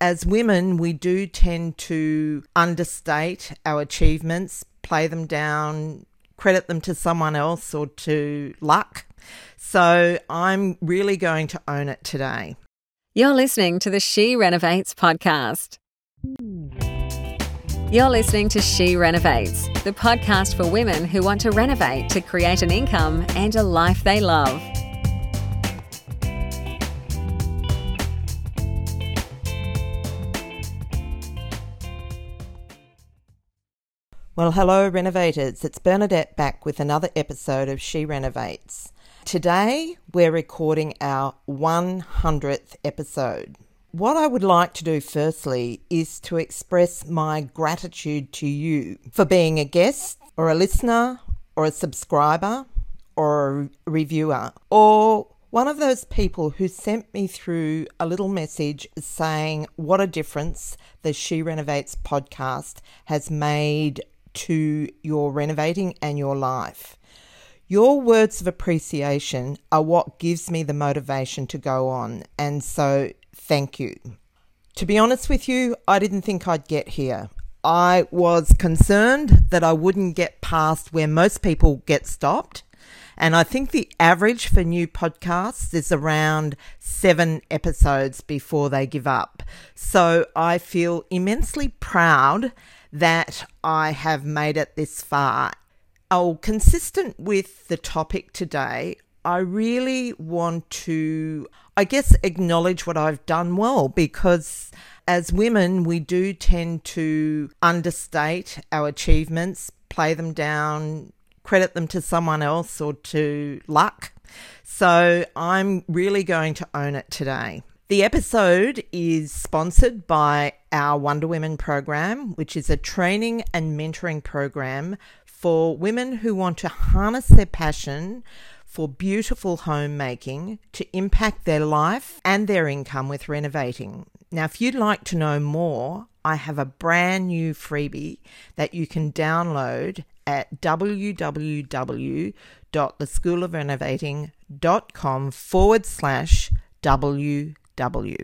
as women, we do tend to understate our achievements, play them down, credit them to someone else or to luck. So I'm really going to own it today. You're listening to the She Renovates podcast. You're listening to She Renovates, the podcast for women who want to renovate to create an income and a life they love. Well, hello, renovators. It's Bernadette back with another episode of She Renovates. Today, we're recording our 100th episode. What I would like to do firstly is to express my gratitude to you for being a guest or a listener or a subscriber or a reviewer or one of those people who sent me through a little message saying what a difference the She Renovates podcast has made to your renovating and your life. Your words of appreciation are what gives me the motivation to go on, and so thank you. To be honest with you, I didn't think I'd get here. I was concerned that I wouldn't get past where most people get stopped. And I think the average for new podcasts is around seven episodes before they give up. So I feel immensely proud that I have made it this far. Oh, consistent with the topic today, I really want to, I guess, acknowledge what I've done well because as women, we do tend to understate our achievements, play them down, credit them to someone else or to luck. So I'm really going to own it today. The episode is sponsored by our Wonder Women program, which is a training and mentoring program for women who want to harness their passion for beautiful homemaking to impact their life and their income with renovating. Now, if you'd like to know more, I have a brand new freebie that you can download at www.theschoolofrenovating.com forward slash W W.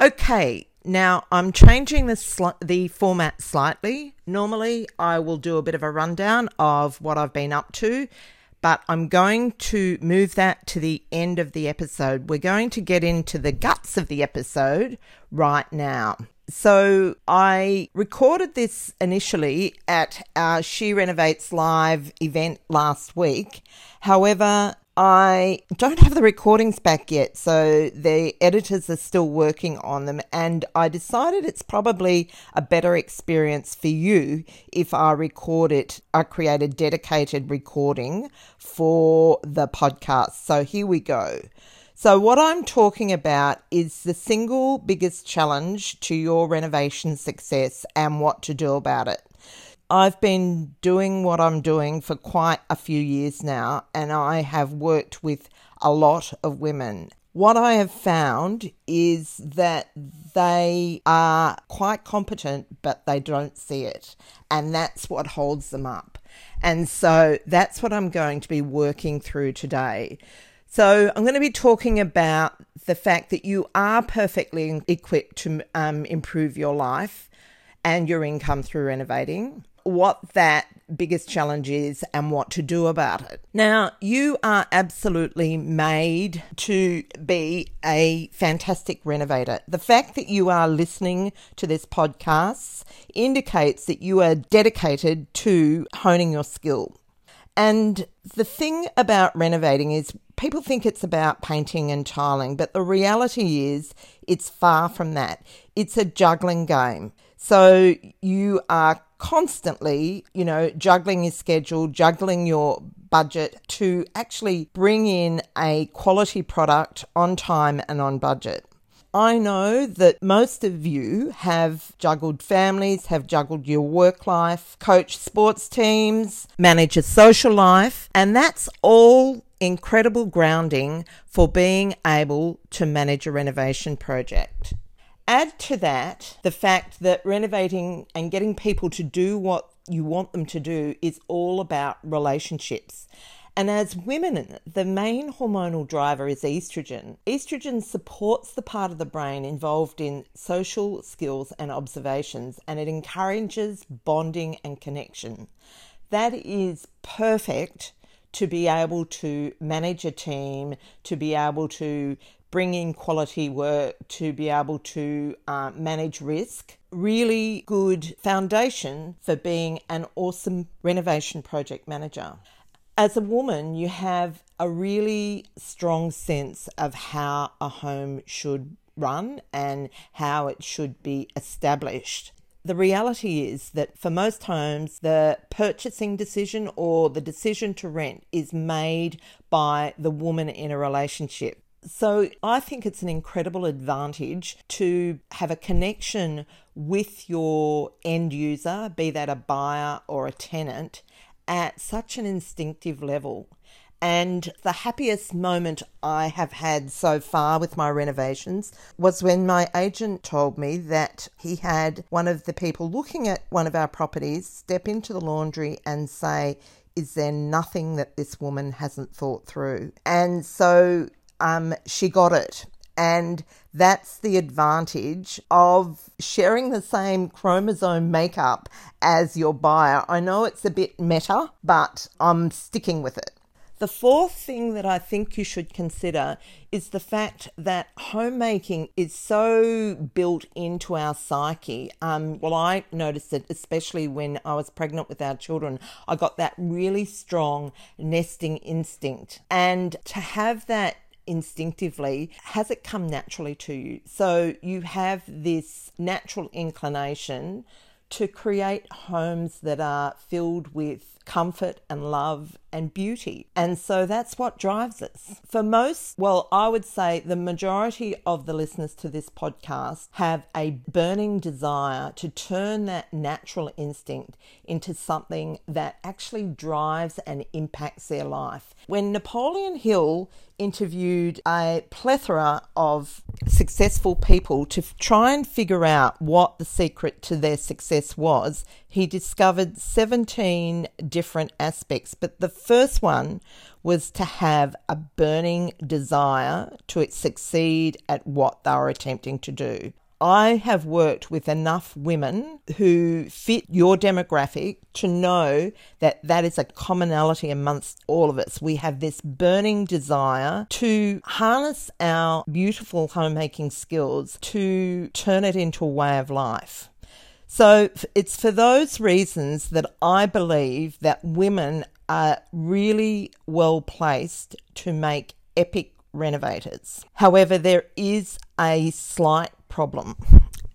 Okay, now I'm changing the the format slightly. Normally, I will do a bit of a rundown of what I've been up to, but I'm going to move that to the end of the episode. We're going to get into the guts of the episode right now. So I recorded this initially at our She Renovates Live event last week. However, I don't have the recordings back yet, so the editors are still working on them. And I decided it's probably a better experience for you if I record it, I create a dedicated recording for the podcast. So here we go. So, what I'm talking about is the single biggest challenge to your renovation success and what to do about it. I've been doing what I'm doing for quite a few years now, and I have worked with a lot of women. What I have found is that they are quite competent, but they don't see it. And that's what holds them up. And so that's what I'm going to be working through today. So, I'm going to be talking about the fact that you are perfectly equipped to um, improve your life and your income through renovating what that biggest challenge is and what to do about it. Now, you are absolutely made to be a fantastic renovator. The fact that you are listening to this podcast indicates that you are dedicated to honing your skill. And the thing about renovating is people think it's about painting and tiling, but the reality is it's far from that. It's a juggling game. So you are constantly, you know, juggling your schedule, juggling your budget to actually bring in a quality product on time and on budget. I know that most of you have juggled families, have juggled your work life, coach sports teams, manage a social life, and that's all incredible grounding for being able to manage a renovation project. Add to that the fact that renovating and getting people to do what you want them to do is all about relationships. And as women, the main hormonal driver is estrogen. Estrogen supports the part of the brain involved in social skills and observations, and it encourages bonding and connection. That is perfect to be able to manage a team, to be able to bring in quality work, to be able to uh, manage risk. Really good foundation for being an awesome renovation project manager. As a woman, you have a really strong sense of how a home should run and how it should be established. The reality is that for most homes, the purchasing decision or the decision to rent is made by the woman in a relationship. So I think it's an incredible advantage to have a connection with your end user, be that a buyer or a tenant, at such an instinctive level. And the happiest moment I have had so far with my renovations was when my agent told me that he had one of the people looking at one of our properties step into the laundry and say, Is there nothing that this woman hasn't thought through? And so um, she got it. And that's the advantage of sharing the same chromosome makeup as your buyer. I know it's a bit meta, but I'm sticking with it. The fourth thing that I think you should consider is the fact that homemaking is so built into our psyche. Um, well, I noticed it especially when I was pregnant with our children. I got that really strong nesting instinct. And to have that instinctively, has it come naturally to you? So you have this natural inclination to create homes that are filled with comfort and love and beauty. And so that's what drives us. For most, well, I would say the majority of the listeners to this podcast have a burning desire to turn that natural instinct into something that actually drives and impacts their life. When Napoleon Hill interviewed a plethora of successful people to try and figure out what the secret to their success was, he discovered 17 different aspects. But the first one was to have a burning desire to succeed at what they were attempting to do. I have worked with enough women who fit your demographic to know that that is a commonality amongst all of us. We have this burning desire to harness our beautiful homemaking skills to turn it into a way of life. So it's for those reasons that I believe that women are really well placed to make epic renovators. However, there is a slight problem,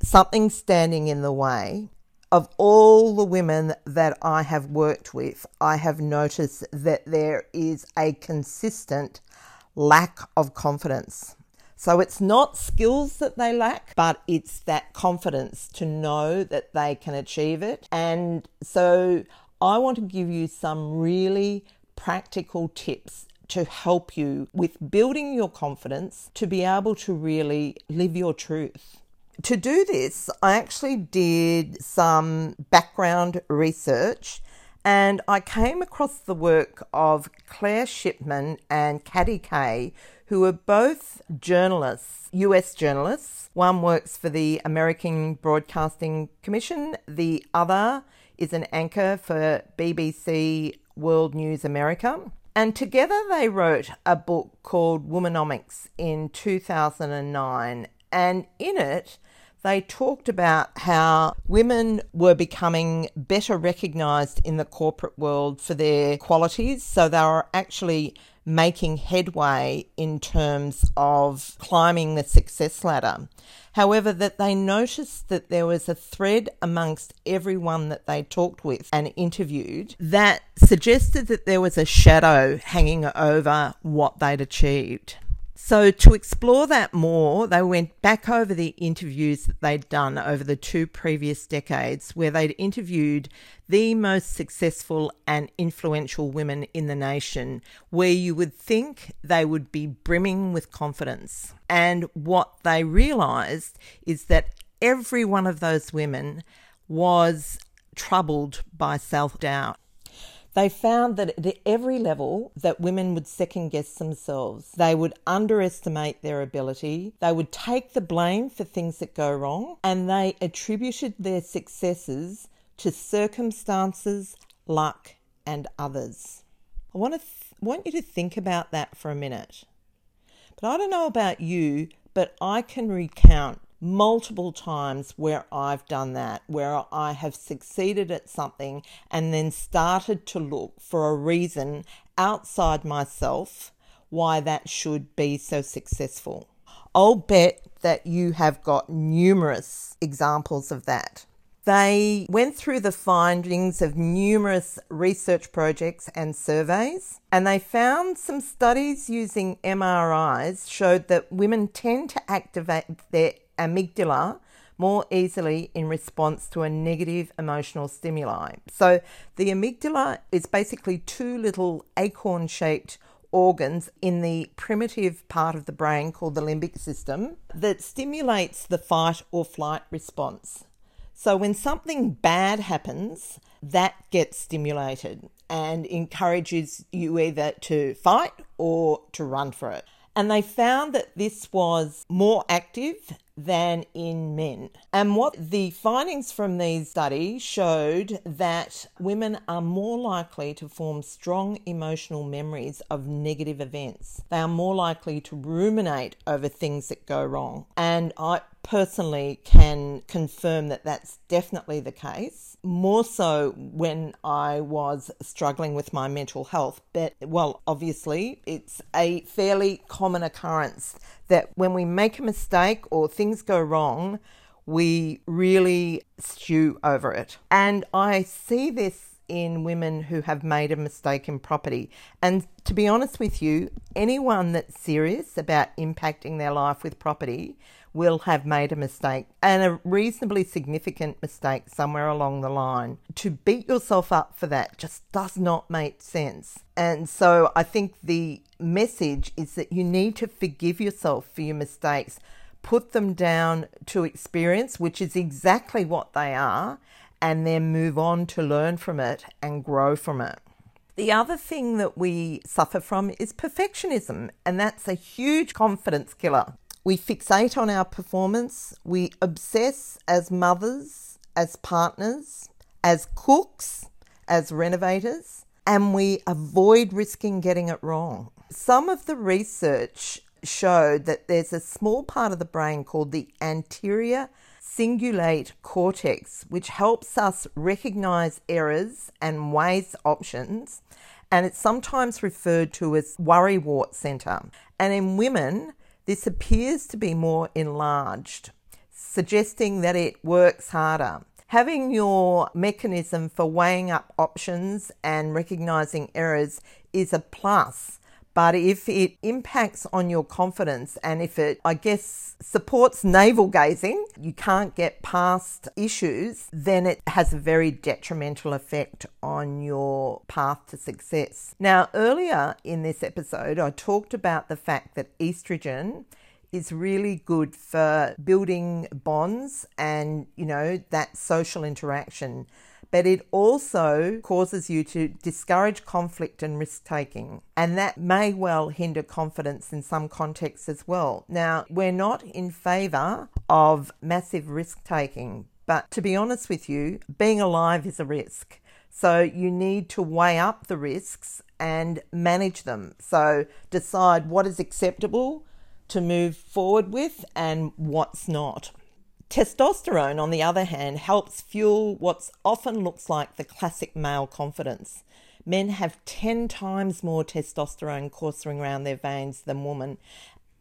something standing in the way. Of all the women that I have worked with, I have noticed that there is a consistent lack of confidence. So it's not skills that they lack, but it's that confidence to know that they can achieve it. And so I want to give you some really practical tips to help you with building your confidence to be able to really live your truth. To do this, I actually did some background research and I came across the work of Claire Shipman and Katty Kay, who are both journalists, US journalists. One works for the American Broadcasting Commission, the other is an anchor for BBC World News America. And together they wrote a book called Womanomics in 2009. And in it, they talked about how women were becoming better recognised in the corporate world for their qualities. So they were actually making headway in terms of climbing the success ladder. However, that they noticed that there was a thread amongst everyone that they talked with and interviewed that suggested that there was a shadow hanging over what they'd achieved. So, to explore that more, they went back over the interviews that they'd done over the two previous decades, where they'd interviewed the most successful and influential women in the nation, where you would think they would be brimming with confidence. And what they realised is that every one of those women was troubled by self doubt. They found that at every level that women would second guess themselves. They would underestimate their ability. They would take the blame for things that go wrong and they attributed their successes to circumstances, luck and others. I want to th- want you to think about that for a minute. But I don't know about you, but I can recount multiple times where I've done that, where I have succeeded at something and then started to look for a reason outside myself why that should be so successful. I'll bet that you have got numerous examples of that. They went through the findings of numerous research projects and surveys, and they found some studies using MRIs showed that women tend to activate their amygdala more easily in response to a negative emotional stimuli. So, the amygdala is basically two little acorn shaped organs in the primitive part of the brain called the limbic system that stimulates the fight or flight response. So when something bad happens, that gets stimulated and encourages you either to fight or to run for it. And they found that this was more active than in men. And what the findings from these studies showed that women are more likely to form strong emotional memories of negative events. They are more likely to ruminate over things that go wrong. And I personally can confirm that that's definitely the case. More so when I was struggling with my mental health. But, well, obviously, it's a fairly common occurrence that when we make a mistake or things go wrong, we really stew over it. And I see this in women who have made a mistake in property. And to be honest with you, anyone that's serious about impacting their life with property will have made a mistake and a reasonably significant mistake somewhere along the line. To beat yourself up for that just does not make sense. And so I think the message is that you need to forgive yourself for your mistakes, put them down to experience, which is exactly what they are, and then move on to learn from it and grow from it. The other thing that we suffer from is perfectionism, and that's a huge confidence killer. We fixate on our performance. We obsess as mothers, as partners, as cooks, as renovators, and we avoid risking getting it wrong. Some of the research showed that there's a small part of the brain called the anterior cingulate cortex, which helps us recognize errors and weighs options. And it's sometimes referred to as worry wart center. And in women, this appears to be more enlarged, suggesting that it works harder. Having your mechanism for weighing up options and recognizing errors is a plus but if it impacts on your confidence and if it, I guess, supports navel gazing, you can't get past issues, then it has a very detrimental effect on your path to success. Now, earlier in this episode, I talked about the fact that estrogen is really good for building bonds and, you know, that social interaction but it also causes you to discourage conflict and risk taking. And that may well hinder confidence in some contexts as well. Now, we're not in favour of massive risk taking, but to be honest with you, being alive is a risk. So you need to weigh up the risks and manage them. So decide what is acceptable to move forward with and what's not. Testosterone, on the other hand, helps fuel what often looks like the classic male confidence. Men have 10 times more testosterone coursing around their veins than women,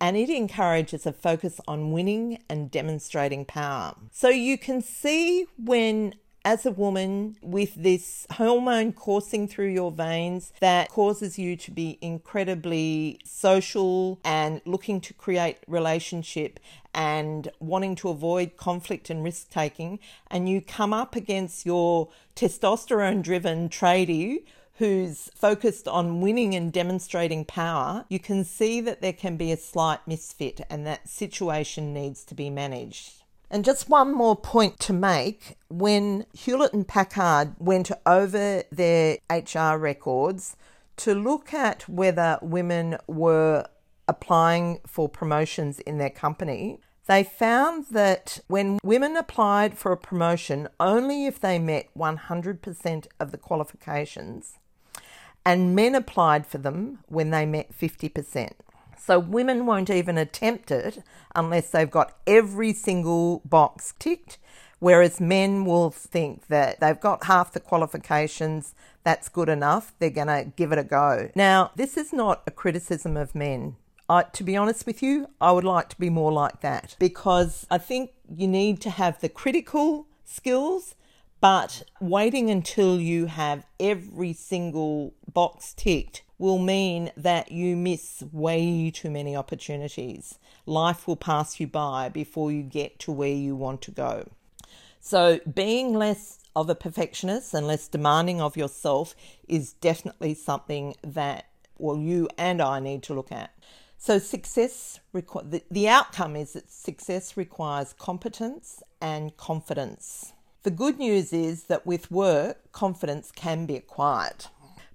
and it encourages a focus on winning and demonstrating power. So you can see when as a woman with this hormone coursing through your veins that causes you to be incredibly social and looking to create relationship and wanting to avoid conflict and risk taking and you come up against your testosterone driven tradie who's focused on winning and demonstrating power, you can see that there can be a slight misfit and that situation needs to be managed. And just one more point to make when Hewlett and Packard went over their HR records to look at whether women were applying for promotions in their company, they found that when women applied for a promotion, only if they met 100% of the qualifications, and men applied for them when they met 50%. So women won't even attempt it unless they've got every single box ticked, whereas men will think that they've got half the qualifications, that's good enough, they're going to give it a go. Now, this is not a criticism of men. I, to be honest with you, I would like to be more like that because I think you need to have the critical skills, but waiting until you have every single box ticked will mean that you miss way too many opportunities. Life will pass you by before you get to where you want to go. So, being less of a perfectionist and less demanding of yourself is definitely something that, well, you and I need to look at. So, success, requ- the, the outcome is that success requires competence and confidence. The good news is that with work, confidence can be acquired.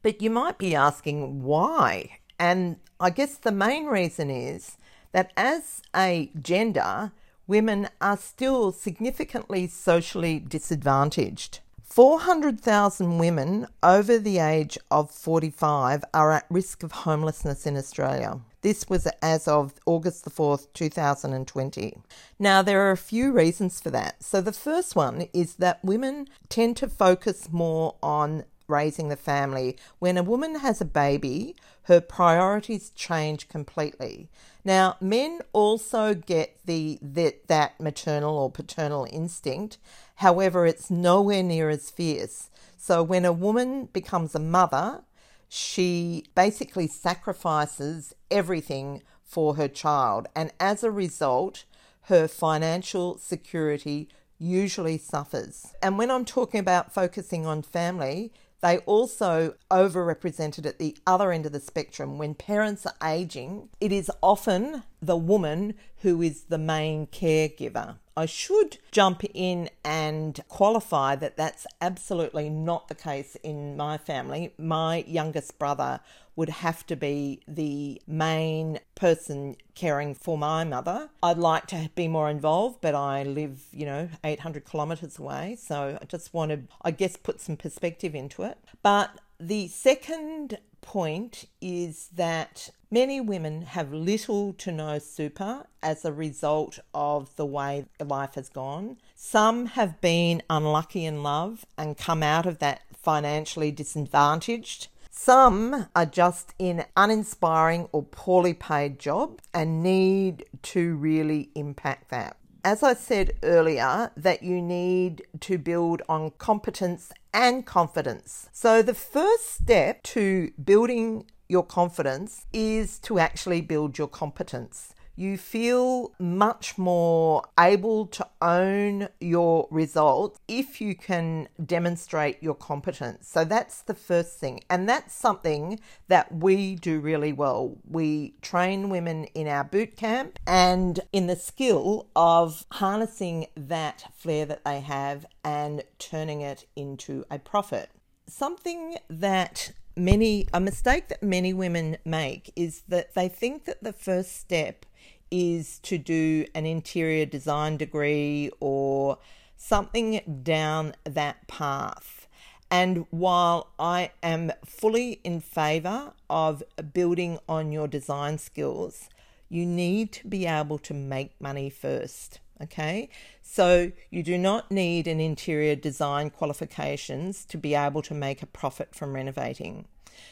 But you might be asking why. And I guess the main reason is that as a gender, women are still significantly socially disadvantaged. 400,000 women over the age of 45 are at risk of homelessness in Australia. This was as of August the 4th, 2020. Now, there are a few reasons for that. So, the first one is that women tend to focus more on raising the family. When a woman has a baby, her priorities change completely. Now, men also get the that, that maternal or paternal instinct. However, it's nowhere near as fierce. So when a woman becomes a mother, she basically sacrifices everything for her child, and as a result, her financial security usually suffers. And when I'm talking about focusing on family, they also overrepresented at the other end of the spectrum. When parents are aging, it is often the woman who is the main caregiver. I should jump in and qualify that that's absolutely not the case in my family. My youngest brother would have to be the main person caring for my mother. I'd like to be more involved, but I live, you know, 800 kilometres away. So I just want to, I guess, put some perspective into it. But the second point is that many women have little to no super as a result of the way life has gone. Some have been unlucky in love and come out of that financially disadvantaged. Some are just in uninspiring or poorly paid jobs and need to really impact that as I said earlier, that you need to build on competence and confidence. So, the first step to building your confidence is to actually build your competence you feel much more able to own your results if you can demonstrate your competence. So that's the first thing. And that's something that we do really well. We train women in our boot camp and in the skill of harnessing that flair that they have and turning it into a profit. Something that many a mistake that many women make is that they think that the first step is to do an interior design degree or something down that path. And while I am fully in favour of building on your design skills, you need to be able to make money first. Okay, so you do not need an interior design qualifications to be able to make a profit from renovating.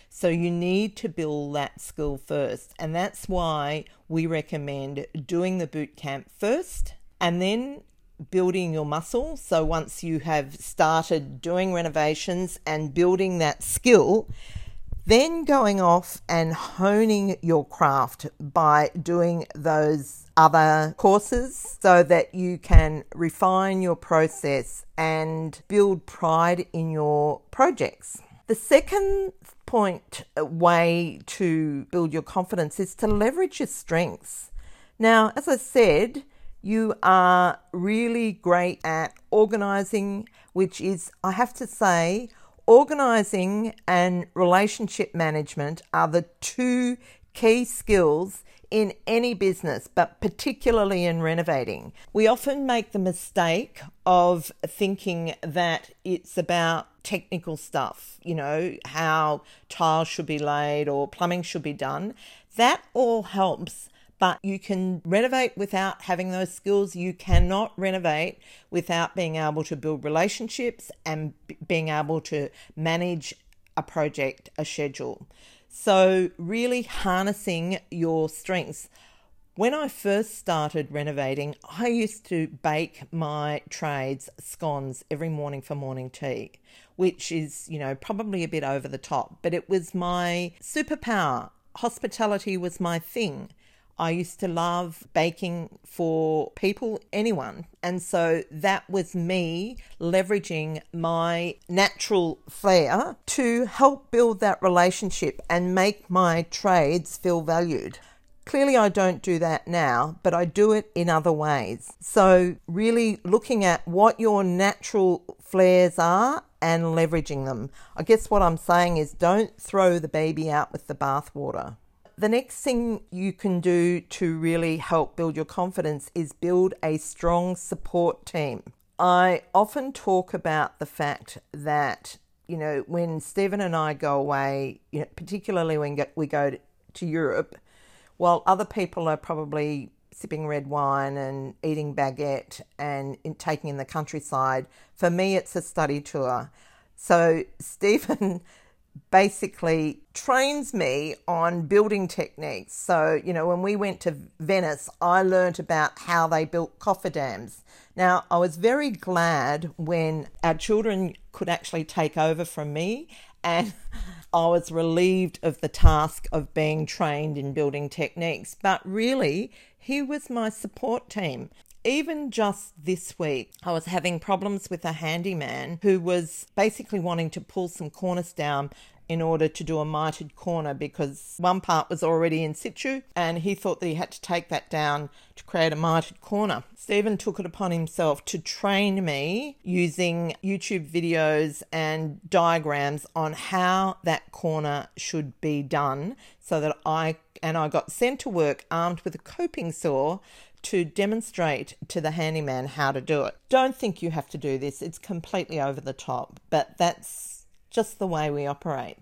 So you need to build that skill first. And that's why we recommend doing the boot camp first and then building your muscle. So once you have started doing renovations and building that skill, then going off and honing your craft by doing those other courses so that you can refine your process and build pride in your projects. The second point way to build your confidence is to leverage your strengths. Now, as I said, You are really great at organizing, which is, I have to say, organizing and relationship management are the two key skills in any business, but particularly in renovating. We often make the mistake of thinking that it's about technical stuff, you know, how tiles should be laid or plumbing should be done. That all helps but you can renovate without having those skills. You cannot renovate without being able to build relationships and being able to manage a project, a schedule. So, really harnessing your strengths. When I first started renovating, I used to bake my trades scones every morning for morning tea, which is, you know, probably a bit over the top, but it was my superpower. Hospitality was my thing. I used to love baking for people, anyone. And so that was me leveraging my natural flair to help build that relationship and make my trades feel valued. Clearly, I don't do that now, but I do it in other ways. So, really looking at what your natural flairs are and leveraging them. I guess what I'm saying is don't throw the baby out with the bathwater. The next thing you can do to really help build your confidence is build a strong support team. I often talk about the fact that, you know, when Stephen and I go away, you know, particularly when we go to Europe, while other people are probably sipping red wine and eating baguette and in, taking in the countryside, for me it's a study tour. So Stephen basically trains me on building techniques. So, you know, when we went to Venice, I learned about how they built cofferdams. Now, I was very glad when our children could actually take over from me and I was relieved of the task of being trained in building techniques. But really, he was my support team even just this week, I was having problems with a handyman who was basically wanting to pull some cornice down in order to do a mitered corner because one part was already in situ and he thought that he had to take that down to create a mitered corner. Stephen took it upon himself to train me using YouTube videos and diagrams on how that corner should be done so that I and I got sent to work armed with a coping saw to demonstrate to the handyman how to do it. Don't think you have to do this, it's completely over the top, but that's just the way we operate.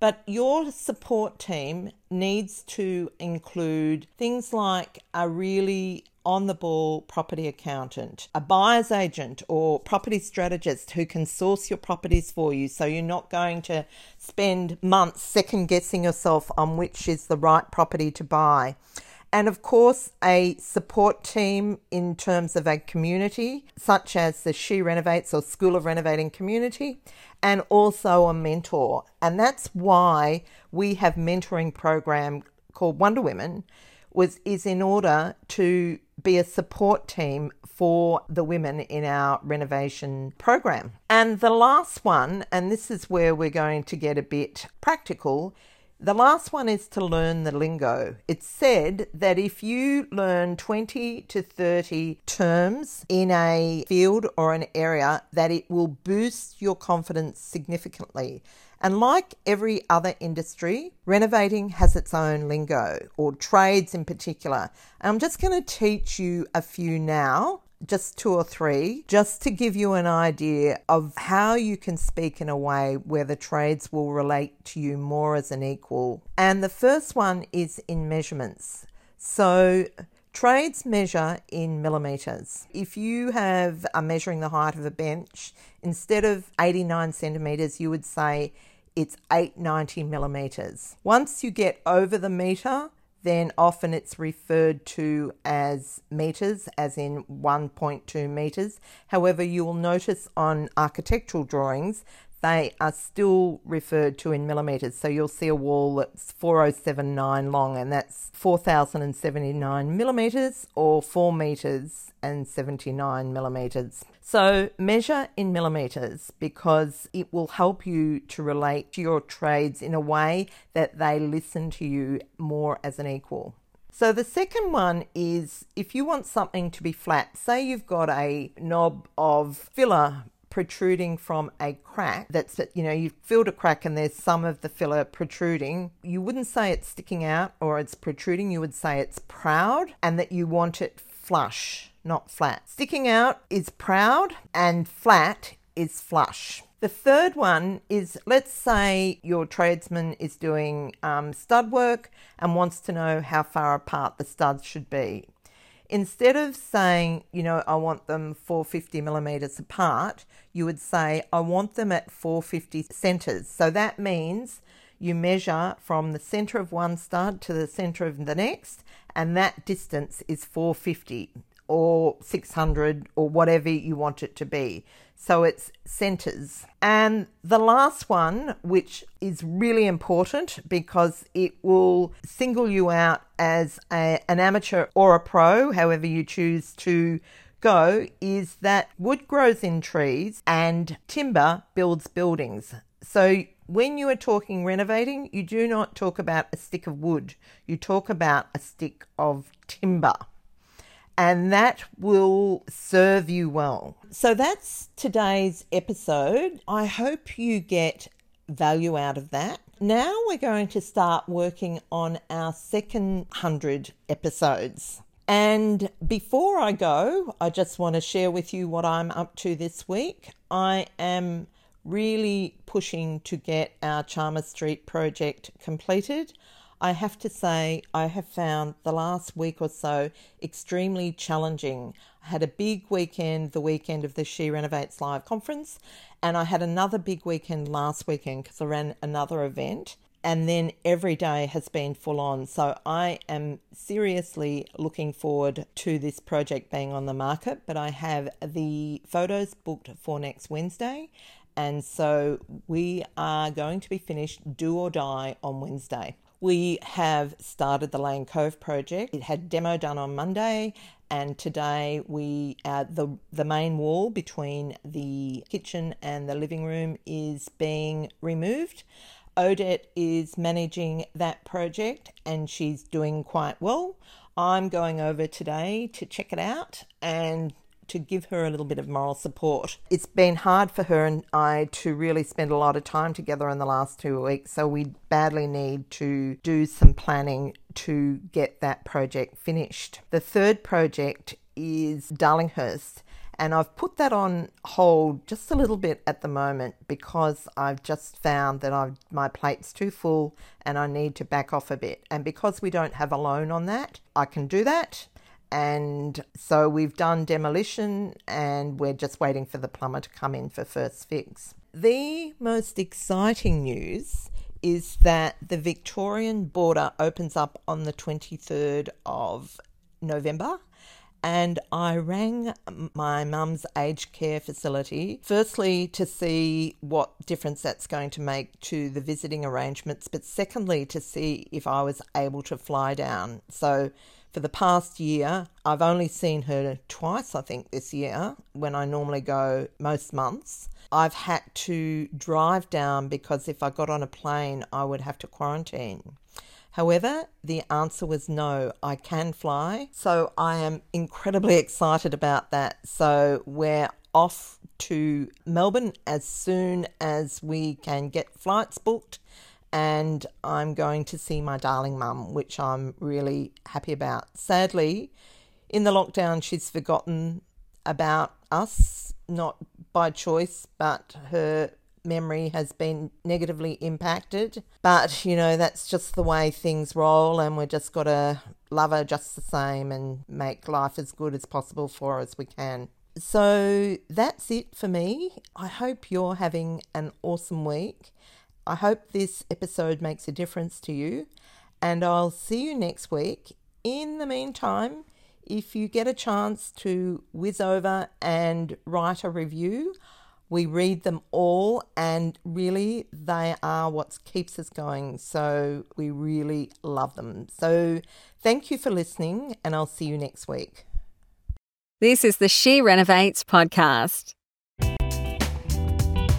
But your support team needs to include things like a really on the ball property accountant, a buyer's agent, or property strategist who can source your properties for you so you're not going to spend months second guessing yourself on which is the right property to buy and of course, a support team in terms of a community, such as the She Renovates or School of Renovating community, and also a mentor. And that's why we have mentoring program called Wonder Women, was is in order to be a support team for the women in our renovation program. And the last one, and this is where we're going to get a bit practical, the last one is to learn the lingo. It's said that if you learn 20 to 30 terms in a field or an area, that it will boost your confidence significantly. And like every other industry, renovating has its own lingo, or trades in particular. And I'm just going to teach you a few now just two or three, just to give you an idea of how you can speak in a way where the trades will relate to you more as an equal. And the first one is in measurements. So, Trades measure in millimetres. If you have are measuring the height of a bench, instead of 89 centimetres, you would say it's 890 millimetres. Once you get over the metre, then often it's referred to as meters, as in 1.2 meters. However, you will notice on architectural drawings they are still referred to in millimetres. So you'll see a wall that's 4079 long, and that's 4079 millimetres or 4 metres and 79 millimetres. So measure in millimetres because it will help you to relate to your trades in a way that they listen to you more as an equal. So the second one is if you want something to be flat, say you've got a knob of filler protruding from a crack that's you know you've filled a crack and there's some of the filler protruding you wouldn't say it's sticking out or it's protruding. You would say it's proud and that you want it flush not flat. Sticking out is proud and flat is flush. The third one is let's say your tradesman is doing um, stud work and wants to know how far apart the studs should be instead of saying, you know, I want them 450 millimeters apart, you would say, I want them at 450 centers. So that means you measure from the center of one stud to the center of the next, and that distance is 450 or 600 or whatever you want it to be. So it's centers. And the last one, which is really important because it will single you out as a, an amateur or a pro, however you choose to go, is that wood grows in trees and timber builds buildings. So when you are talking renovating, you do not talk about a stick of wood, you talk about a stick of timber and that will serve you well. So that's today's episode. I hope you get value out of that. Now we're going to start working on our second 100 episodes. And before I go, I just want to share with you what I'm up to this week. I am really pushing to get our Charmer Street project completed. I have to say, I have found the last week or so extremely challenging. I had a big weekend, the weekend of the She Renovates Live conference, and I had another big weekend last weekend because I ran another event. And then every day has been full on. So I am seriously looking forward to this project being on the market. But I have the photos booked for next Wednesday. And so we are going to be finished do or die on Wednesday. We have started the Lane Cove project. It had demo done on Monday, and today we uh, the the main wall between the kitchen and the living room is being removed. Odette is managing that project and she's doing quite well. I'm going over today to check it out and to give her a little bit of moral support. It's been hard for her and I to really spend a lot of time together in the last two weeks, so we badly need to do some planning to get that project finished. The third project is Darlinghurst. And I've put that on hold just a little bit at the moment because I've just found that I've, my plate's too full and I need to back off a bit. And because we don't have a loan on that, I can do that and so we've done demolition and we're just waiting for the plumber to come in for first fix. The most exciting news is that the Victorian border opens up on the 23rd of November. And I rang my mum's aged care facility, firstly to see what difference that's going to make to the visiting arrangements, but secondly to see if I was able to fly down. So for the past year, I've only seen her twice, I think, this year, when I normally go most months. I've had to drive down because if I got on a plane, I would have to quarantine. However, the answer was no, I can fly. So I am incredibly excited about that. So we're off to Melbourne as soon as we can get flights booked and I'm going to see my darling mum, which I'm really happy about. Sadly, in the lockdown, she's forgotten about us, not by choice, but her memory has been negatively impacted. But, you know, that's just the way things roll, and we're just got to love her just the same and make life as good as possible for her as we can. So that's it for me. I hope you're having an awesome week. I hope this episode makes a difference to you, and I'll see you next week. In the meantime, if you get a chance to whiz over and write a review, we read them all, and really, they are what keeps us going. So, we really love them. So, thank you for listening, and I'll see you next week. This is the She Renovates podcast.